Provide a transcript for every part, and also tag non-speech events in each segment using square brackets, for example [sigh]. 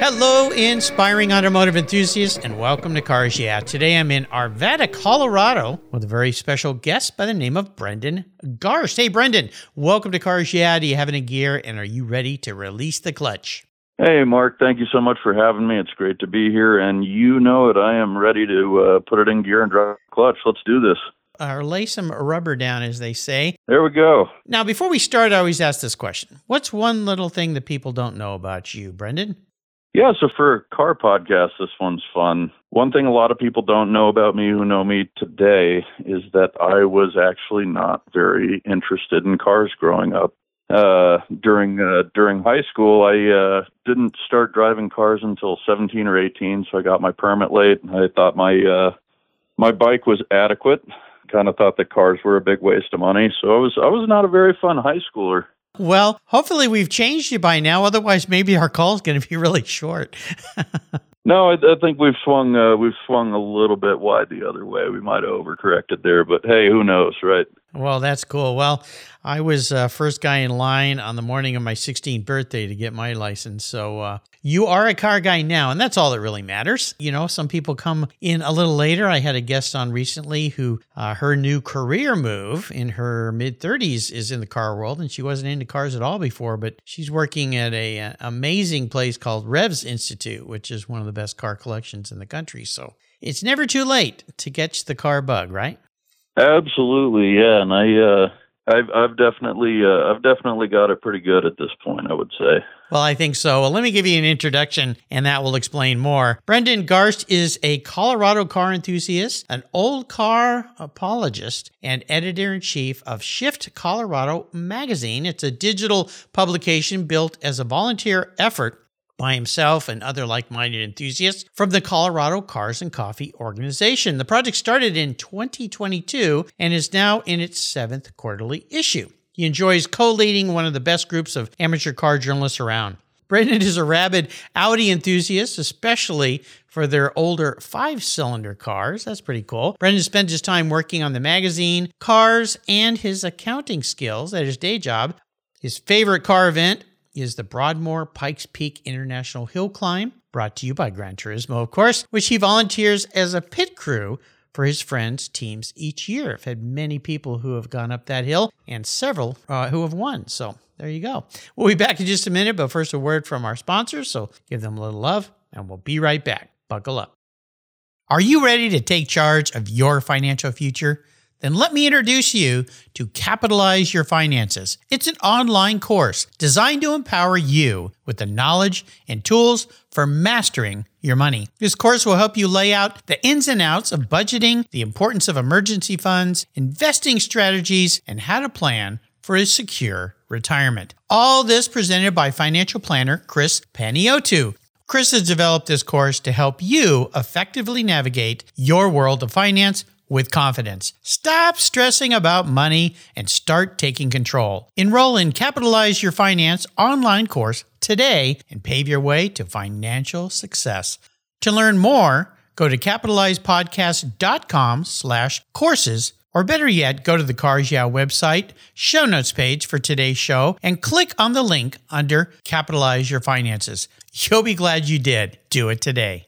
Hello, inspiring automotive enthusiasts, and welcome to Cars Yeah. Today I'm in Arvada, Colorado, with a very special guest by the name of Brendan Garst. Hey, Brendan, welcome to Cars Yeah. Do you have any gear, and are you ready to release the clutch? Hey, Mark, thank you so much for having me. It's great to be here, and you know it. I am ready to uh, put it in gear and drive clutch. Let's do this. Or lay some rubber down, as they say. There we go. Now, before we start, I always ask this question What's one little thing that people don't know about you, Brendan? Yeah, so for a car podcast, this one's fun. One thing a lot of people don't know about me who know me today is that I was actually not very interested in cars growing up. Uh, during uh, during high school, I uh, didn't start driving cars until 17 or 18, so I got my permit late. I thought my uh, my bike was adequate. Kind of thought that cars were a big waste of money, so I was I was not a very fun high schooler. Well, hopefully we've changed you by now. Otherwise, maybe our call is going to be [laughs] really short. no, I, I, think we've swung uh, we've swung a little bit wide the other way. We might have overcorrected there, but hey, who knows, right? Well, that's cool. Well, I was uh, first guy in line on the morning of my 16th birthday to get my license. So uh, you are a car guy now, and that's all that really matters. You know, some people come in a little later. I had a guest on recently who uh, her new career move in her mid 30s is in the car world, and she wasn't into cars at all before, but she's working at a, a amazing place called Revs Institute, which is one of the best car collections in the country. So it's never too late to catch the car bug, right? Absolutely, yeah, and I, uh, I've, I've definitely, uh, I've definitely got it pretty good at this point. I would say. Well, I think so. Well, let me give you an introduction, and that will explain more. Brendan Garst is a Colorado car enthusiast, an old car apologist, and editor in chief of Shift Colorado magazine. It's a digital publication built as a volunteer effort by himself and other like minded enthusiasts from the Colorado Cars and Coffee organization. The project started in 2022 and is now in its seventh quarterly issue. He enjoys co leading one of the best groups of amateur car journalists around. Brendan is a rabid Audi enthusiast, especially for their older five cylinder cars. That's pretty cool. Brendan spends his time working on the magazine, cars, and his accounting skills at his day job. His favorite car event is the Broadmoor Pikes Peak International Hill Climb, brought to you by Gran Turismo, of course, which he volunteers as a pit crew for his friends' teams each year. I've had many people who have gone up that hill and several uh, who have won. So there you go. We'll be back in just a minute, but first, a word from our sponsors. So give them a little love, and we'll be right back. Buckle up. Are you ready to take charge of your financial future? Then let me introduce you to Capitalize Your Finances. It's an online course designed to empower you with the knowledge and tools for mastering your money. This course will help you lay out the ins and outs of budgeting, the importance of emergency funds, investing strategies, and how to plan for a secure retirement. All this presented by financial planner Chris Paniotu. Chris has developed this course to help you effectively navigate your world of finance with confidence. Stop stressing about money and start taking control. Enroll in Capitalize Your Finance online course today and pave your way to financial success. To learn more, go to capitalizepodcast.com slash courses or better yet, go to the Cars Yeah website, show notes page for today's show, and click on the link under Capitalize Your Finances. You'll be glad you did. Do it today.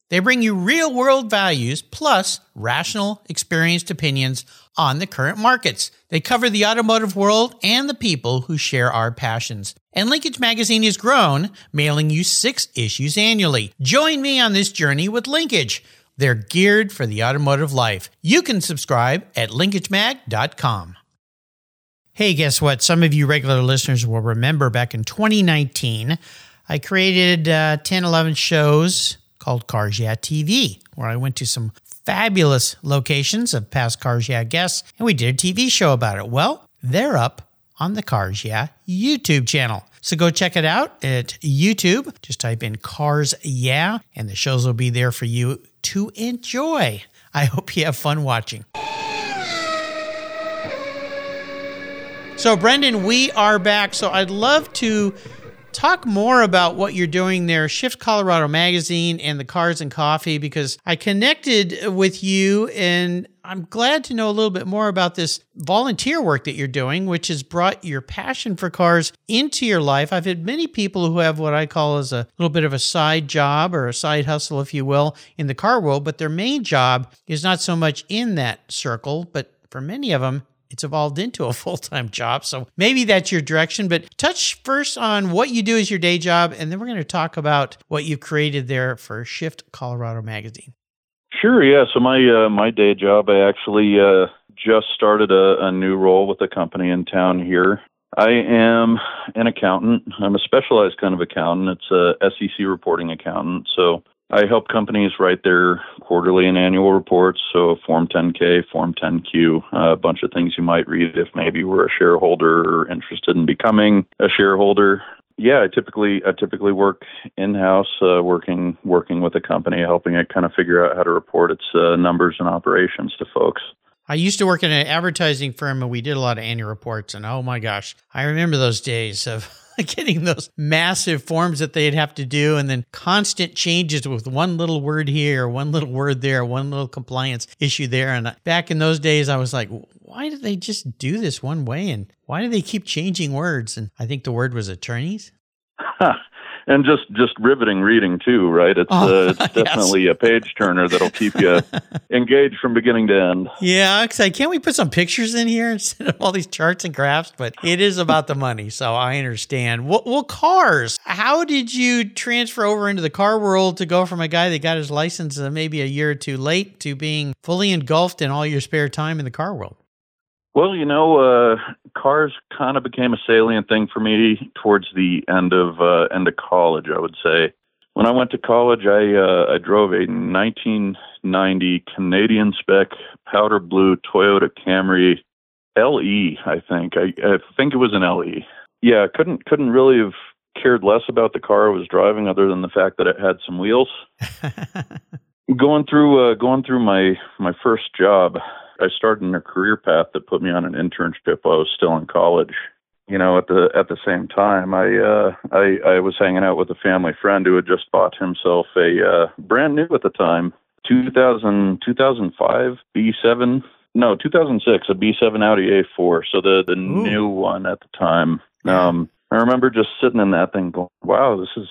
They bring you real world values plus rational, experienced opinions on the current markets. They cover the automotive world and the people who share our passions. And Linkage Magazine has grown, mailing you six issues annually. Join me on this journey with Linkage. They're geared for the automotive life. You can subscribe at linkagemag.com. Hey, guess what? Some of you regular listeners will remember back in 2019, I created uh, 10, 11 shows called Cars Yeah TV, where I went to some fabulous locations of past Cars Yeah guests and we did a TV show about it. Well, they're up on the Cars Yeah YouTube channel. So go check it out at YouTube. Just type in Cars Yeah, and the shows will be there for you to enjoy. I hope you have fun watching. So, Brendan, we are back. So, I'd love to talk more about what you're doing there, Shift Colorado Magazine and the Cars and Coffee, because I connected with you and I'm glad to know a little bit more about this volunteer work that you're doing, which has brought your passion for cars into your life. I've had many people who have what I call as a little bit of a side job or a side hustle, if you will, in the car world, but their main job is not so much in that circle, but for many of them, it's evolved into a [laughs] full time job. So maybe that's your direction. But touch first on what you do as your day job, and then we're going to talk about what you've created there for Shift Colorado Magazine. Sure. Yeah. So my uh, my day job, I actually uh, just started a, a new role with a company in town here. I am an accountant. I'm a specialized kind of accountant. It's a SEC reporting accountant. So I help companies write their quarterly and annual reports, so Form 10K, Form 10Q, uh, a bunch of things you might read if maybe you were a shareholder or interested in becoming a shareholder. Yeah, I typically I typically work in house, uh, working working with a company, helping it kind of figure out how to report its uh, numbers and operations to folks. I used to work in an advertising firm and we did a lot of annual reports. And oh my gosh, I remember those days of [laughs] getting those massive forms that they'd have to do and then constant changes with one little word here, one little word there, one little compliance issue there. And back in those days, I was like, why did they just do this one way? And why do they keep changing words? And I think the word was attorneys. [laughs] and just just riveting reading too, right? It's oh, uh, it's [laughs] definitely yes. a page turner that'll keep you [laughs] engaged from beginning to end. Yeah, like, can't we put some pictures in here [laughs] instead of all these charts and graphs? But it is about the money, so I understand. Well, well, cars. How did you transfer over into the car world to go from a guy that got his license uh, maybe a year or two late to being fully engulfed in all your spare time in the car world? Well, you know, uh, cars kind of became a salient thing for me towards the end of uh, end of college. I would say when I went to college, I uh, I drove a 1990 Canadian spec powder blue Toyota Camry LE. I think I, I think it was an LE. Yeah, couldn't couldn't really have cared less about the car I was driving, other than the fact that it had some wheels. [laughs] going through uh, going through my my first job I started in a career path that put me on an internship while I was still in college. You know, at the at the same time, I uh, I I was hanging out with a family friend who had just bought himself a uh, brand new at the time 2000 2005 B7 no 2006 a B7 Audi A4 so the the Ooh. new one at the time. Um, I remember just sitting in that thing going, "Wow, this is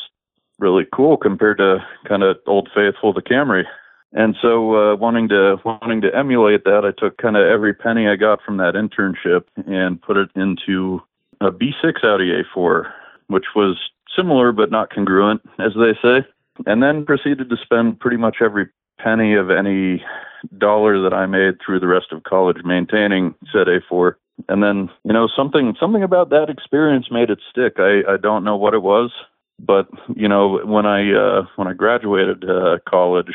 really cool compared to kind of old faithful the Camry." And so, uh, wanting to wanting to emulate that, I took kind of every penny I got from that internship and put it into a B6 Audi A4, which was similar but not congruent, as they say. And then proceeded to spend pretty much every penny of any dollar that I made through the rest of college maintaining said A4. And then, you know, something something about that experience made it stick. I, I don't know what it was, but you know, when I uh, when I graduated uh, college,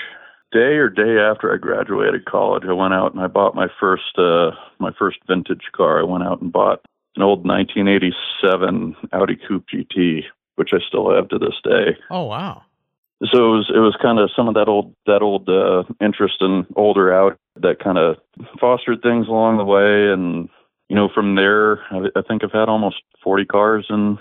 day or day after I graduated college, I went out and I bought my first uh my first vintage car. I went out and bought an old 1987 Audi Coupe GT, which I still have to this day. Oh wow. So it was it was kind of some of that old that old uh interest in older Audi that kind of fostered things along the way and you know from there I, I think I've had almost 40 cars in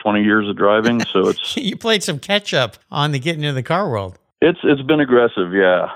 20 years of driving, so [laughs] it's You played some catch up on the getting into the car world. It's it's been aggressive, yeah.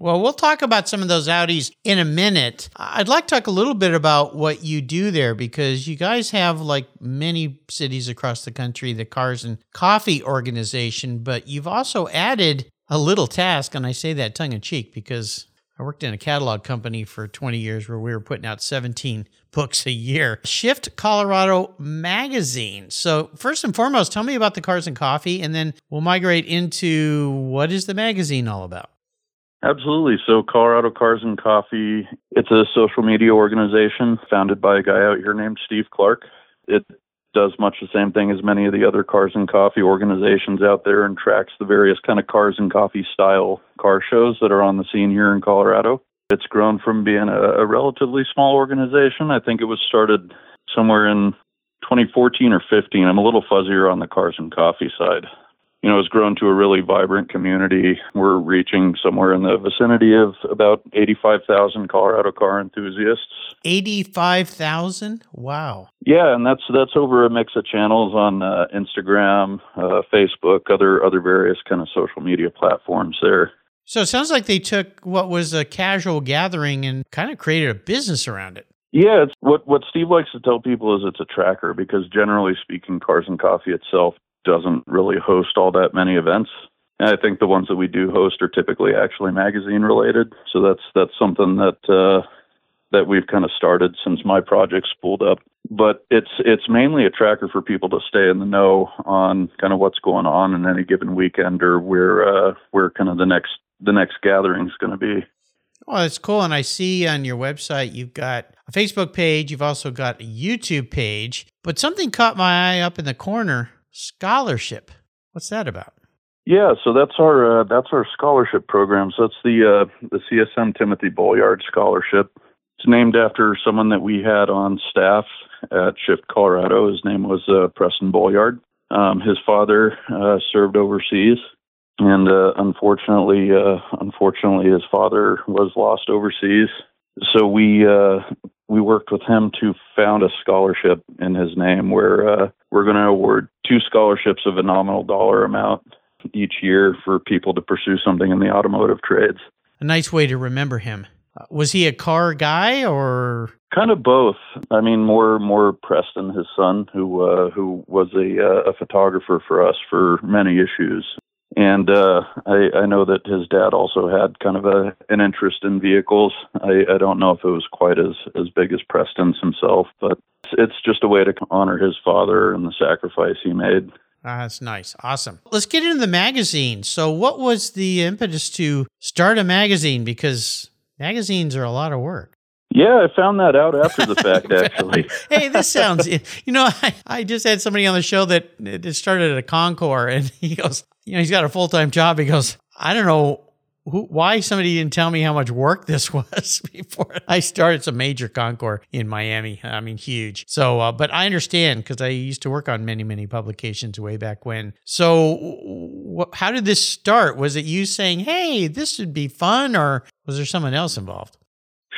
Well, we'll talk about some of those Audis in a minute. I'd like to talk a little bit about what you do there because you guys have, like many cities across the country, the Cars and Coffee organization, but you've also added a little task, and I say that tongue in cheek because I worked in a catalog company for 20 years where we were putting out 17 books a year. Shift Colorado Magazine. So, first and foremost, tell me about the Cars and Coffee, and then we'll migrate into what is the magazine all about? Absolutely. So, Colorado Cars and Coffee, it's a social media organization founded by a guy out here named Steve Clark. It does much the same thing as many of the other cars and coffee organizations out there and tracks the various kind of cars and coffee style car shows that are on the scene here in Colorado. It's grown from being a, a relatively small organization. I think it was started somewhere in 2014 or 15. I'm a little fuzzier on the cars and coffee side you know, has grown to a really vibrant community. We're reaching somewhere in the vicinity of about 85,000 Colorado car enthusiasts. 85,000? Wow. Yeah, and that's that's over a mix of channels on uh, Instagram, uh, Facebook, other other various kind of social media platforms there. So it sounds like they took what was a casual gathering and kind of created a business around it. Yeah, it's what what Steve likes to tell people is it's a tracker because generally speaking, Cars and Coffee itself doesn't really host all that many events. And I think the ones that we do host are typically actually magazine related. So that's that's something that uh, that we've kind of started since my project spooled up. But it's it's mainly a tracker for people to stay in the know on kind of what's going on in any given weekend or where uh, where kind of the next the next gathering is going to be. Well, that's cool. And I see on your website you've got a Facebook page. You've also got a YouTube page. But something caught my eye up in the corner scholarship. What's that about? Yeah, so that's our uh, that's our scholarship program. So that's the uh, the CSM Timothy Bolyard Scholarship. It's named after someone that we had on staff at Shift Colorado. His name was uh, Preston Bolyard. Um, his father uh, served overseas, and uh, unfortunately, uh, unfortunately, his father was lost overseas. So we we worked with him to found a scholarship in his name where uh, we're going to award two scholarships of a nominal dollar amount each year for people to pursue something in the automotive trades. A nice way to remember him. Uh, was he a car guy or kind of both? I mean, more more Preston, his son, who uh, who was a, uh, a photographer for us for many issues, and uh, I, I know that his dad also had kind of a an interest in vehicles. I, I don't know if it was quite as as big as Preston's himself, but it's, it's just a way to honor his father and the sacrifice he made. That's nice. Awesome. Let's get into the magazine. So, what was the impetus to start a magazine? Because magazines are a lot of work. Yeah, I found that out after the fact, [laughs] actually. hey, this sounds, you know, I, I just had somebody on the show that started at a Concours and [laughs] he goes, you know, he's got a full time job. He goes, I don't know who, why somebody didn't tell me how much work this [laughs] was before I started. It's a major Concours in Miami. I mean, huge. So, uh, but I understand because I used to work on many, many publications way back when. So, wh- how did this start? Was it you saying, hey, this would be fun, or was there someone else involved?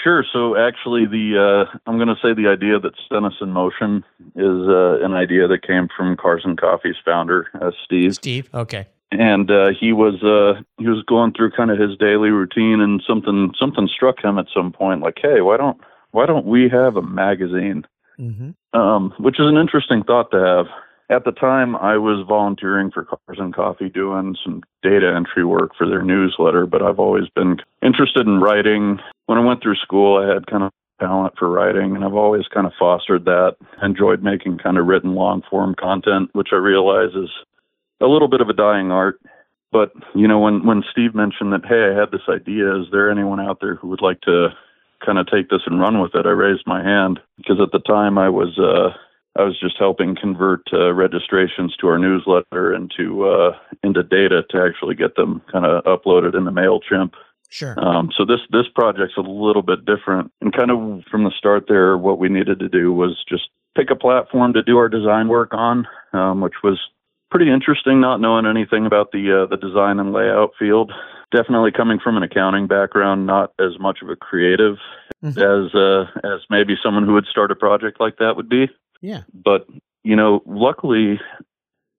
Sure. So actually, the uh, I'm going to say the idea that sent us in motion is uh, an idea that came from Cars and Coffee's founder, uh, Steve. Steve. Okay. And uh, he was uh, he was going through kind of his daily routine, and something something struck him at some point, like, hey, why don't why don't we have a magazine? Mm-hmm. Um, which is an interesting thought to have at the time I was volunteering for Cars and Coffee doing some data entry work for their newsletter, but I've always been interested in writing. When I went through school, I had kind of talent for writing and I've always kind of fostered that. Enjoyed making kind of written long form content, which I realize is a little bit of a dying art. But, you know, when when Steve mentioned that, hey, I had this idea, is there anyone out there who would like to kind of take this and run with it? I raised my hand because at the time I was uh I was just helping convert uh, registrations to our newsletter into uh, into data to actually get them kind of uploaded into Mailchimp. Sure. Um, so this this project's a little bit different, and kind of from the start there, what we needed to do was just pick a platform to do our design work on, um, which was pretty interesting. Not knowing anything about the uh, the design and layout field, definitely coming from an accounting background, not as much of a creative mm-hmm. as uh, as maybe someone who would start a project like that would be. Yeah. But you know, luckily,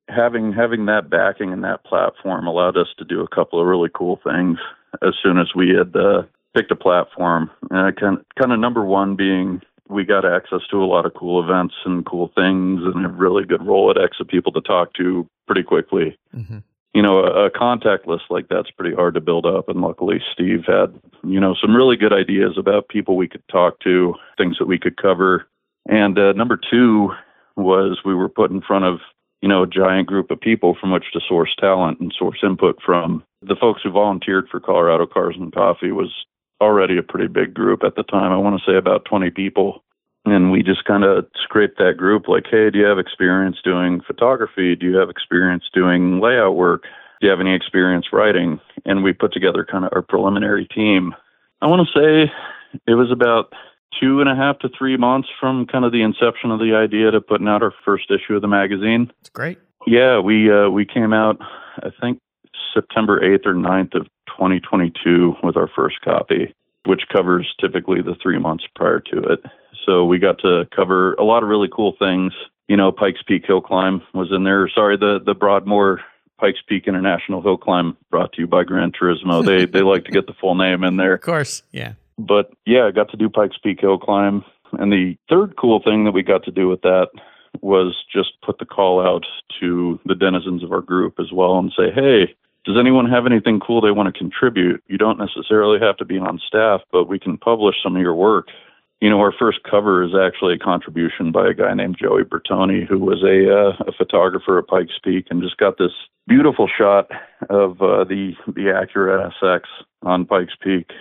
having having that backing and that platform allowed us to do a couple of really cool things as soon as we had uh, picked a platform. And kind kind of number one being we got access to a lot of cool events and cool things and a really good Rolodex of people to talk to pretty quickly. Mm-hmm. You know, a, a contact list like that's pretty hard to build up. And luckily, Steve had, you know, some really good ideas about people we could talk to, things that we could cover and uh, number two was we were put in front of you know, a giant group of people from which to source talent and source input from. The folks who volunteered for Colorado Cars and Coffee was already a pretty big group at the time. I want to say about 20 people. And we just kind of scraped that group like, hey, do you have experience doing photography? Do you have experience doing layout work? Do you have any experience writing? And we put together kind of our preliminary team. I want to say it was about two and a half to three months from kind of the inception of the idea to putting out our first issue of the magazine. It's great. Yeah, we uh, we came out, I think September 8th or 9th of 2022 with our first copy, which covers typically the three months prior to it. So we got to cover a lot of really cool things. You know, Pikes Peak Hill Climb was in there. Sorry, the the Broadmoor Pikes Peak International Hill Climb brought to you by Gran Turismo. They they like to get the full name in there. Of course, yeah. But yeah, I got to do Pikes Peak Hill Climb. And the third cool thing that we got to do with that was just put the call out to the denizens of our group as well and say, hey, does anyone have anything cool they want to contribute? You don't necessarily have to be on staff, but we can publish some of your work. You know, our first cover is actually a contribution by a guy named Joey Bertoni, who was a, uh, a photographer at Pikes Peak and just got this beautiful shot of uh, the the Acura NSX on Pikes Peak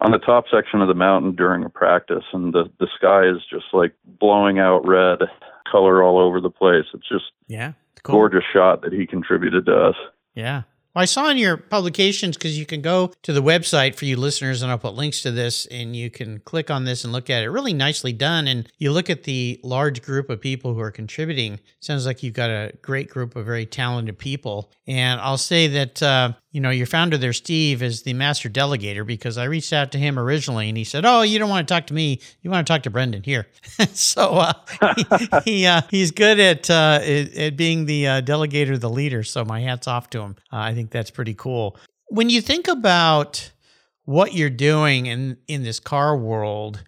on the top section of the mountain during a practice, and the the sky is just like blowing out red color all over the place. It's just yeah, cool. gorgeous shot that he contributed to us. Yeah. Well, I saw in your publications because you can go to the website for you listeners, and I'll put links to this, and you can click on this and look at it. Really nicely done. And you look at the large group of people who are contributing. Sounds like you've got a great group of very talented people. And I'll say that uh, you know, your founder there, Steve, is the master delegator because I reached out to him originally and he said, "Oh, you don't want to talk to me. You want to talk to Brendan here." [laughs] so uh, he, he uh, he's good at, uh, at, at being the uh, delegator, the leader. So my hats off to him. Uh, I think that's pretty cool. When you think about what you're doing in in this car world,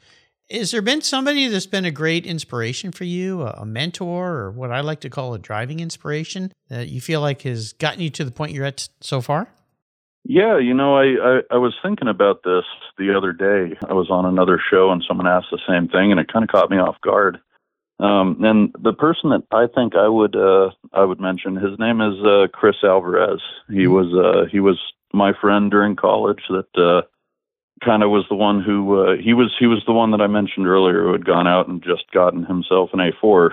has there been somebody that's been a great inspiration for you, a, mentor, or what I like to call a driving inspiration that you feel like has gotten you to the point you're at so far? Yeah, you know, I, I, I was thinking about this the other day. I was on another show and someone asked the same thing, and it kind of caught me off guard. Um, and the person that I think I would uh, I would mention, his name is uh, Chris Alvarez. He mm-hmm. was uh, he was my friend during college that uh, kind of was the one who uh, he was he was the one that I mentioned earlier who had gone out and just gotten himself an A4.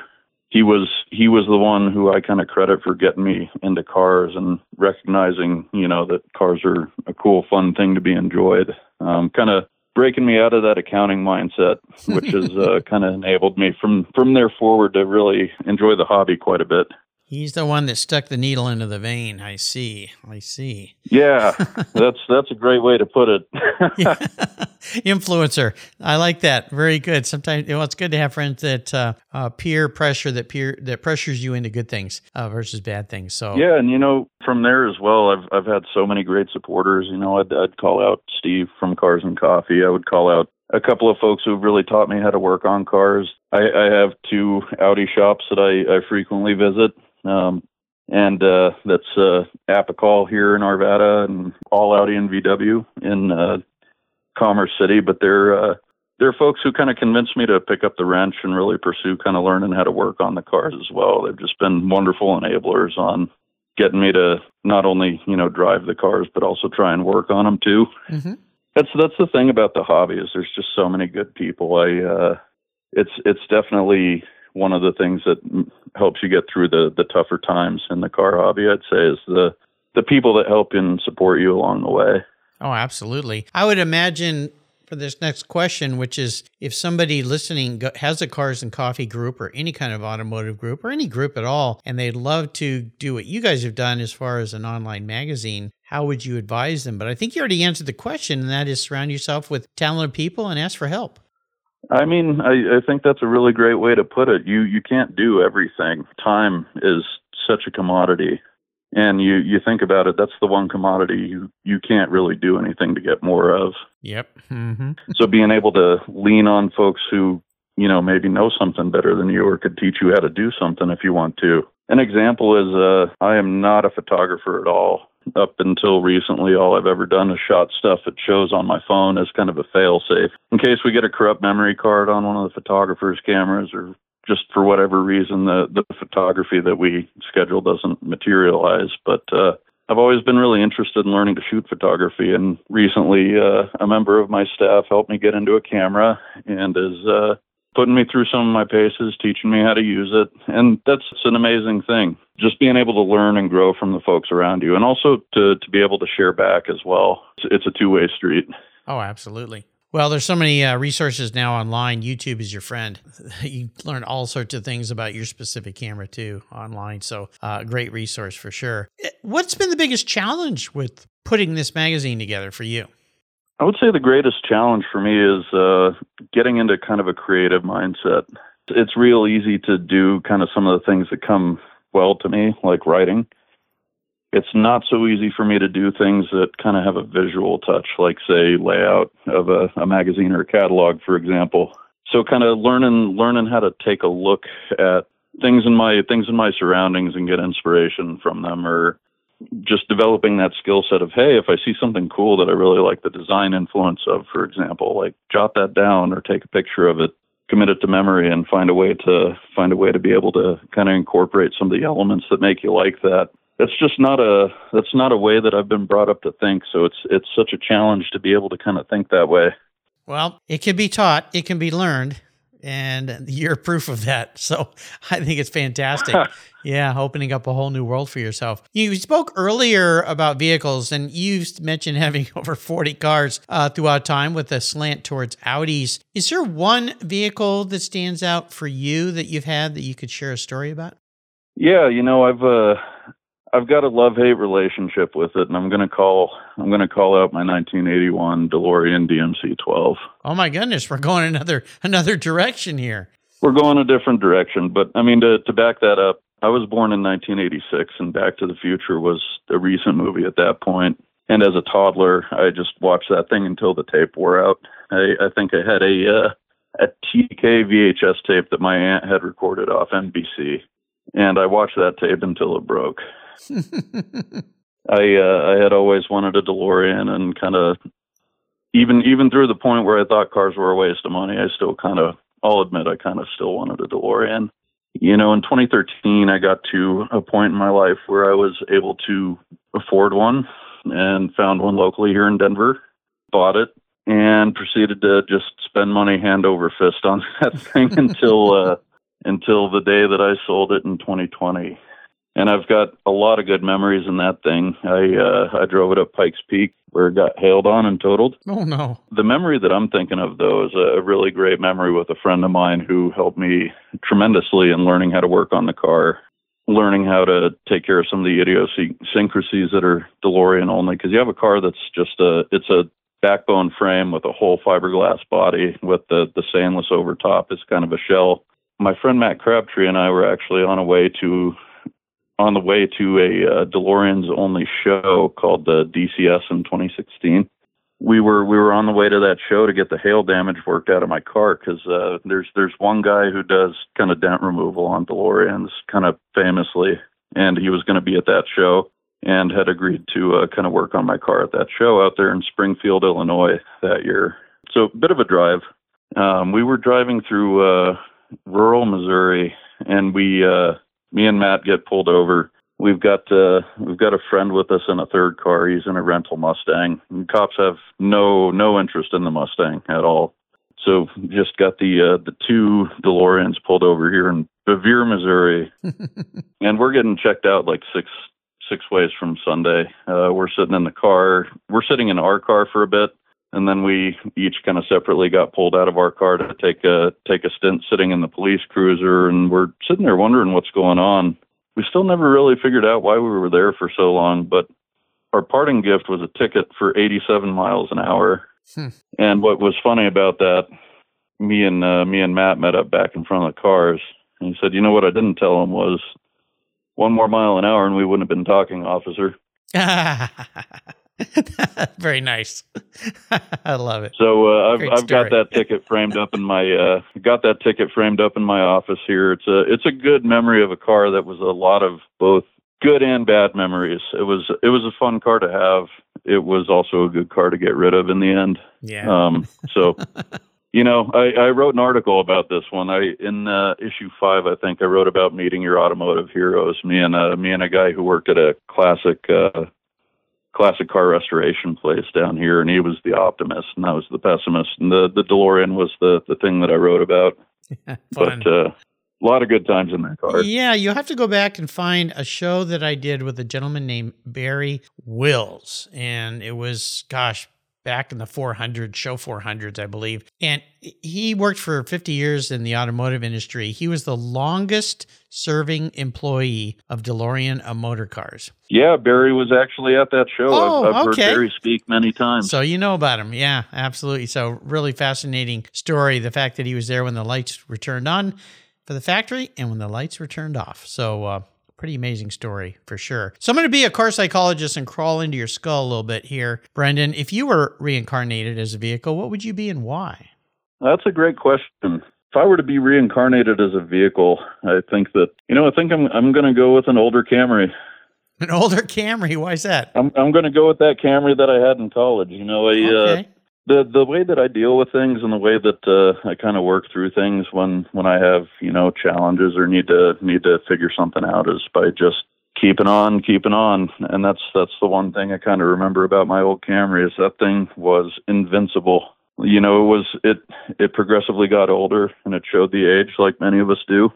He was he was the one who I kind of credit for getting me into cars and recognizing you know that cars are a cool fun thing to be enjoyed. Um, kind of breaking me out of that accounting mindset, which has uh, [laughs] kind of enabled me from from there forward to really enjoy the hobby quite a bit. He's the one that stuck the needle into the vein. I see. I see. Yeah, [laughs] that's that's a great way to put it. [laughs] Influencer. I like that. Very good. Sometimes well, it's good to have friends that uh, uh, peer pressure that peer that pressures you into good things uh, versus bad things. So yeah, and you know from there as well, I've I've had so many great supporters. You know, I'd, I'd call out Steve from Cars and Coffee. I would call out a couple of folks who've really taught me how to work on cars. I, I have two Audi shops that I, I frequently visit. Um, and uh, that's uh, Apical here in Arvada and All Audi and VW in uh, Commerce City. But they're uh, they're folks who kind of convinced me to pick up the wrench and really pursue kind of learning how to work on the cars as well. They've just been wonderful enablers on getting me to not only you know drive the cars but also try and work on them too. Mm-hmm. That's that's the thing about the hobby is there's just so many good people. I uh, it's it's definitely one of the things that helps you get through the the tougher times in the car hobby. I'd say is the the people that help and support you along the way. Oh, absolutely. I would imagine for this next question, which is if somebody listening has a cars and coffee group or any kind of automotive group or any group at all, and they'd love to do what you guys have done as far as an online magazine, how would you advise them? But I think you already answered the question, and that is surround yourself with talented people and ask for help. I mean, I, I think that's a really great way to put it. You you can't do everything. Time is such a commodity, and you you think about it. That's the one commodity you you can't really do anything to get more of. Yep. Mm-hmm. [laughs] so being able to lean on folks who you know maybe know something better than you or could teach you how to do something if you want to. An example is uh, I am not a photographer at all up until recently, all I've ever done is shot stuff that shows on my phone as kind of a fail safe in case we get a corrupt memory card on one of the photographer's cameras or just for whatever reason, the the photography that we schedule doesn't materialize. But uh, I've always been really interested in learning to shoot photography, and recently uh, a member of my staff helped me get into a camera and is uh, putting me through some of my paces, teaching me how to use it, and that's an amazing thing. Just being able to learn and grow from the folks around you, and also to to be able to share back as well. It's, it's a two way street. Oh, absolutely. Well, there's so many uh, resources now online. YouTube is your friend. [laughs] You learn all sorts of things about your specific camera too online. So, uh, great resource for sure. Eh, what's been the biggest challenge with putting this magazine together for you? I would say the greatest challenge for me is uh, getting into kind of a creative mindset. It's real easy to do kind of some of the things that come well to me, like writing it's not so easy for me to do things that kind of have a visual touch, like say layout of a, a magazine or a catalog, for example. So kind of learning learning how to take a look at things in my things in my surroundings and get inspiration from them or just developing that skill set of hey if i see something cool that i really like the design influence of for example like jot that down or take a picture of it commit it to memory and find a way to find a way to be able to kind of incorporate some of the elements that make you like that that's just not a that's not a way that I've been brought up to think. So it's it's such a challenge to be able to kind of think that way. Well, it can be taught, it can be learned, and you're proof of that. [laughs] So I think it's fantastic. [laughs] yeah, opening up a whole new world for yourself. You spoke earlier about vehicles, and you mentioned having [laughs] over 40 cars uh, throughout time with a slant towards Audis. Is there one vehicle that stands out for you that you've had that you could share a story about? Yeah, you know, I've uh, I've got a love hate relationship with it, and I'm gonna call I'm gonna call out my 1981 DeLorean DMC 12. Oh my goodness, we're going another another direction here. We're going a different direction, but I mean to to back that up, I was born in 1986, and Back to the Future was a recent movie at that point. And as a toddler, I just watched that thing until the tape wore out. I, I think I had a uh, a TDK VHS tape that my aunt had recorded off NBC, and I watched that tape until it broke. [laughs] I uh, I had always wanted a DeLorean, and kind of even even through the point where I thought cars were a waste of money, I still kind of I'll admit I kind of still wanted a DeLorean. You know, in 2013, I got to a point in my life where I was able to afford one and found one locally here in Denver, bought it, and proceeded to just spend money hand over fist on [laughs] that thing until uh, until the day that I sold it in 2020 and I've got a lot of good memories in that thing. I uh, I drove it up Pikes Peak where it got hailed on and totaled. Oh no! The memory that I'm thinking of though is a really great memory with a friend of mine who helped me tremendously in learning how to work on the car, learning how to take care of some of the idiosyncrasies that are DeLorean only. Because you have a car that's just a it's a backbone frame with a whole fiberglass body with the the stainless over top. It's kind of a shell. My friend Matt Crabtree and I were actually on a way to on the way to a uh, DeLorean's only show called the DCS in 2016. We were we were on the way to that show to get the hail damage worked out of my car because uh, there's there's one guy who does kind of dent removal on DeLoreans kind of famously, and he was going to be at that show and had agreed to uh, kind of work on my car at that show out there in Springfield, Illinois that year. So a bit of a drive. Um, we were driving through uh, rural Missouri, and we uh, me and Matt get pulled over. We've got uh, we've got a friend with us in a third car. He's in a rental Mustang. And cops have no no interest in the Mustang at all. So just got the uh, the two DeLoreans pulled over here in Bevier, Missouri, [laughs] and we're getting checked out like six six ways from Sunday. Uh, we're sitting in the car. We're sitting in our car for a bit, and then we each kind of separately got pulled out of our car to take a take a stint sitting in the police cruiser and we're sitting there wondering what's going on. We still never really figured out why we were there for so long but our parting gift was a ticket for 87 miles an hour. Hmm. and what was funny about that me and uh, me and Matt met up back in front of the cars and he said you know what I didn't tell him was one more mile an hour and we wouldn't have been talking officer [laughs] [laughs] Very nice. [laughs] I love it. So uh, I've I've got that ticket framed up in my uh, got that ticket framed up in my office here. It's a it's a good memory of a car that was a lot of both good and bad memories. It was it was a fun car to have. It was also a good car to get rid of in the end. Yeah. Um. So [laughs] You know, I, I wrote an article about this one. I in uh, issue five, I think I wrote about meeting your automotive heroes. Me and uh, me and a guy who worked at a classic uh, classic car restoration place down here, and he was the optimist, and I was the pessimist. And the the DeLorean was the the thing that I wrote about. [laughs] But uh, a lot of good times in that car. Yeah, you have to go back and find a show that I did with a gentleman named Barry Wills. And it was, gosh, back in the 400 show 400s, I believe. And he worked for 50 years in the automotive industry. He was the longest serving employee of DeLorean uh, motor cars. Yeah, Barry was actually at that show. Oh, I've, I've okay. heard Barry speak many times. So you know about him. Yeah, absolutely. So really fascinating story. The fact that he was there when the lights were turned on for the factory and when the lights were turned off. So uh, pretty amazing story for sure. So I'm going to be a car psychologist and crawl into your skull a little bit here, Brendan. If you were reincarnated as a vehicle, what would you be and why? That's a great question. If I were to be reincarnated as a vehicle, I think that you know, I think I'm I'm going to go with an older Camry. [laughs] An older Camry. Why is that? I'm I'm going to go with that Camry that I had in college. You know, I uh, Okay. The the way that I deal with things and the way that uh, I kind of work through things when when I have you know challenges or need to need to figure something out is by just keeping on, keeping on, and that's that's the one thing I kind of remember about my old Camry is that thing was invincible. You know, it was it it progressively got older and it showed the age like many of us do,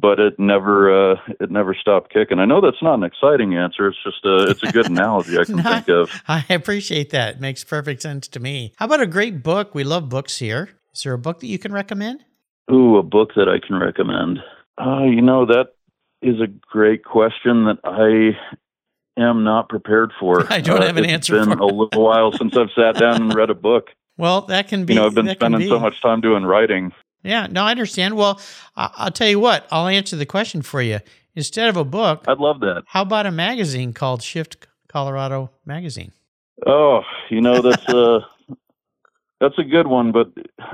but it never uh, it never stopped kicking. I know that's not an exciting answer. It's just a it's a good [laughs] analogy I can No, think of. I appreciate that. It makes perfect sense to me. How about a great book? We love books here. Is there a book that you can recommend? Ooh, a book that I can recommend. Uh, you know, that is a great question that I am not prepared for. [laughs] I don't Uh, have an it's answer been for a little while since I've sat down and read a book. [laughs] Well, that can be. You know, I've been spending be. so much time doing writing. Yeah, no, I understand. Well, I- I'll tell you what. I'll answer the question for you. Instead of a book, I'd love that. how about a magazine called Shift Colorado Magazine? Oh, you know, that's uh [laughs] that's a good one, but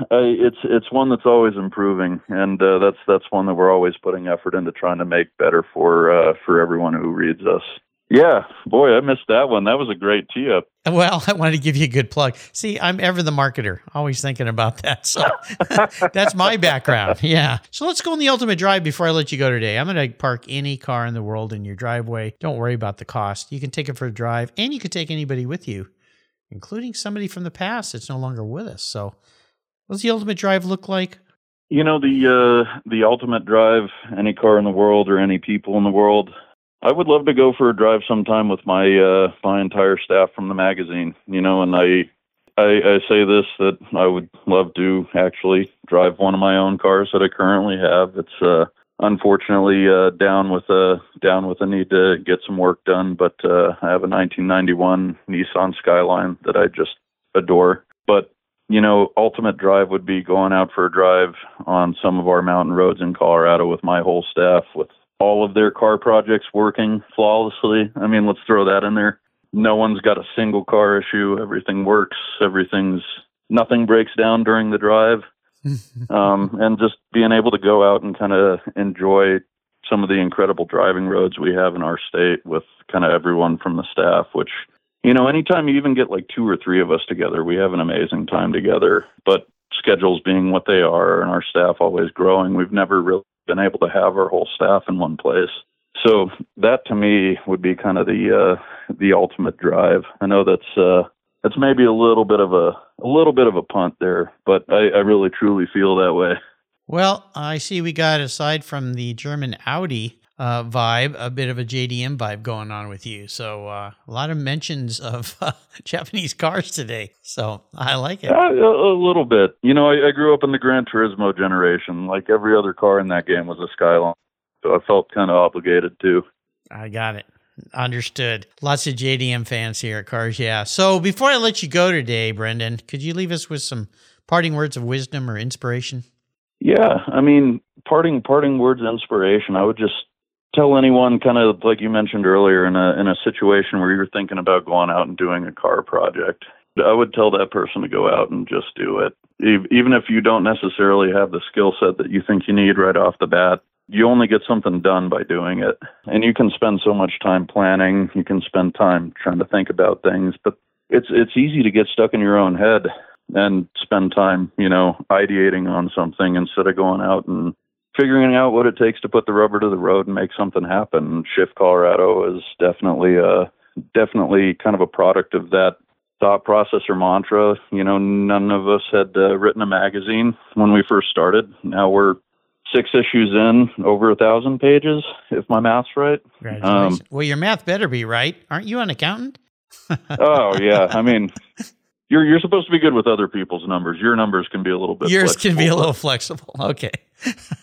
I, it's it's one that's always improving, and uh, that's that's one that we're always putting effort into trying to make better for uh, for everyone who reads us. Yeah, boy, I missed that one. That was a great tee up. [laughs] Well, I wanted to give you a good plug. See, I'm ever the marketer, always thinking about that. So [laughs] that's my background. Yeah. So let's go on the ultimate drive before I let you go today. I'm going to park any car in the world in your driveway. Don't worry about the cost. You can take it for a drive and you can take anybody with you, including somebody from the past that's no longer with us. So what does the ultimate drive look like? You know the uh, the ultimate drive, any car in the world or any people in the world. I would love to go for a drive sometime with my uh, my entire staff from the magazine. You know, and I, I I say this that I would love to actually drive one of my own cars that I currently have. It's uh, unfortunately uh, down with a down with a need to get some work done, but uh, I have a 1991 Nissan Skyline that I just adore. But you know, ultimate drive would be going out for a drive on some of our mountain roads in Colorado with my whole staff, with all of their car projects working flawlessly. I mean, let's throw that in there. No one's got a single car issue. Everything works. Everything's nothing breaks down during the drive. [laughs] Um, and just being able to go out and kind of enjoy some of the incredible driving roads we have in our state with kind of everyone from the staff, which you know, anytime you even get like two or three of us together, we have an amazing time together. But schedules being what they are and our staff always growing, we've never really been able to have our whole staff in one place. So that to me would be kind of the uh, the ultimate drive. I know that's uh, that's maybe a little bit of a a little bit of a punt there, but I, I really truly feel that way. Well, I see we got, aside from the German Audi uh, vibe, a bit of a JDM vibe going on with you. So uh, a lot of mentions of uh, [laughs] Japanese cars today. So I like it. A, a little bit. You know, I, I grew up in the Gran Turismo generation. Like every other car in that game was a Skyline, so I felt kind of obligated to. I got it. Understood. Lots of JDM fans here at Cars Yeah. So before I let you go today, Brendan, could you leave us with some parting words of wisdom or inspiration? Yeah, I mean, parting parting words of inspiration. I would just tell anyone, kind of like you mentioned earlier, in a in a situation where you're thinking about going out and doing a car project. I would tell that person to go out and just do it, Ev- even if you don't necessarily have the skill set that you think you need right off the bat. You only get something done by doing it, and you can spend so much time planning. You can spend time trying to think about things, but it's it's easy to get stuck in your own head and spend time, you know, ideating on something instead of going out and figuring out what it takes to put the rubber to the road and make something happen. Shift Colorado is definitely a definitely kind of a product of that thought process or mantra. You know, none of us had uh, written a magazine when we first started. Now we're six issues in, over a thousand pages, if my math's right. Um, well, your math better be right. Aren't you an accountant? oh yeah, I mean, [laughs] you're you're supposed to be good with other people's numbers. Your numbers can be a little bit. Yours can be a little flexible. [laughs] Okay.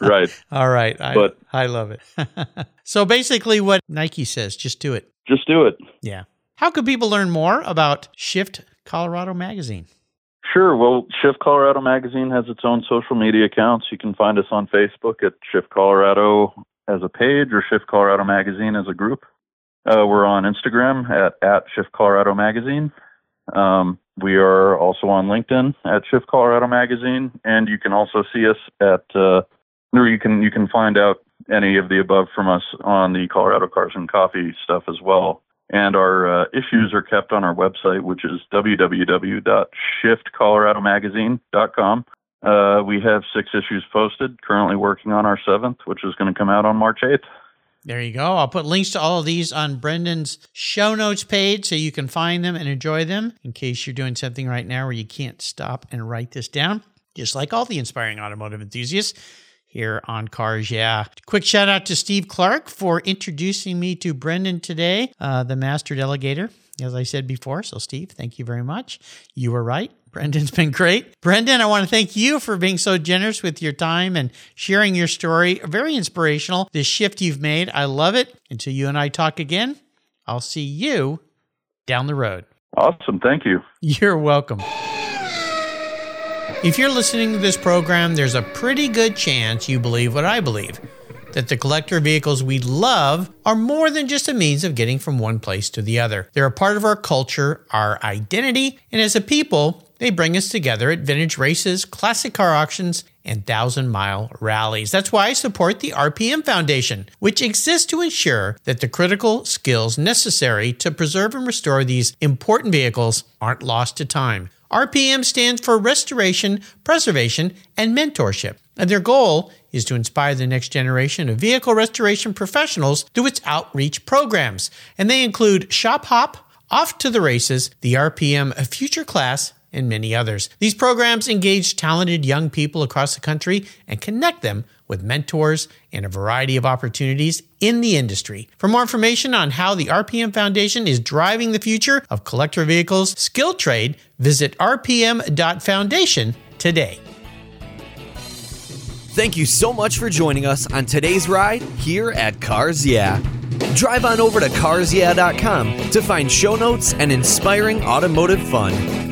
right. [laughs] All right. I, but I love it. [laughs] so basically, what Nike says, just do it. Just do it. Yeah. How could people learn more about Shift Colorado Magazine? Sure. Well, Shift Colorado Magazine has its own social media accounts. You can find us on Facebook at Shift Colorado as a page or Shift Colorado Magazine as a group. Uh, we're on Instagram at, at Shift Colorado Magazine. Um, we are also on LinkedIn at Shift Colorado Magazine, and you can also see us at, uh, or you can you can find out any of the above from us on the Colorado Cars and Coffee stuff as well. And our uh, issues are kept on our website, which is www.shiftcoloradomagazine.com. Uh, we have six issues posted, currently working on our seventh, which is going to come out on March 8th. There you go. I'll put links to all of these on Brendan's show notes page so you can find them and enjoy them in case you're doing something right now where you can't stop and write this down. Just like all the inspiring automotive enthusiasts here on Cars Yeah. Quick shout out to Steve Clark for introducing me to Brendan today, uh, the master delegator, as I said before. So, Steve, thank you very much. You were right. Brendan's [laughs] been great. Brendan, I want to thank you for being so generous with your time and sharing your story. Very inspirational, this shift you've made. I love it. Until you and I talk again, I'll see you down the road. Awesome. Thank you. You're welcome. If you're listening to this program, there's a pretty good chance you believe what I believe that the collector vehicles we love are more than just a means of getting from one place to the other. They're a part of our culture, our identity, and as a people, they bring us together at vintage races, classic car auctions, and thousand mile rallies. That's why I support the RPM Foundation, which exists to ensure that the critical skills necessary to preserve and restore these important vehicles aren't lost to time. RPM stands for Restoration, Preservation, and Mentorship, and their goal is to inspire the next generation of vehicle restoration professionals through its outreach programs. And they include Shop Hop, Off to the Races, the RPM Future Class, and many others. These programs engage talented young people across the country and connect them with mentors and a variety of opportunities in the industry. For more information on how the RPM Foundation is driving the future of collector vehicles skill trade, visit rpm.foundation today. Thank you so much for joining us on today's ride here at Cars Yeah. Drive on over to carsyeah.com to find show notes and inspiring automotive fun.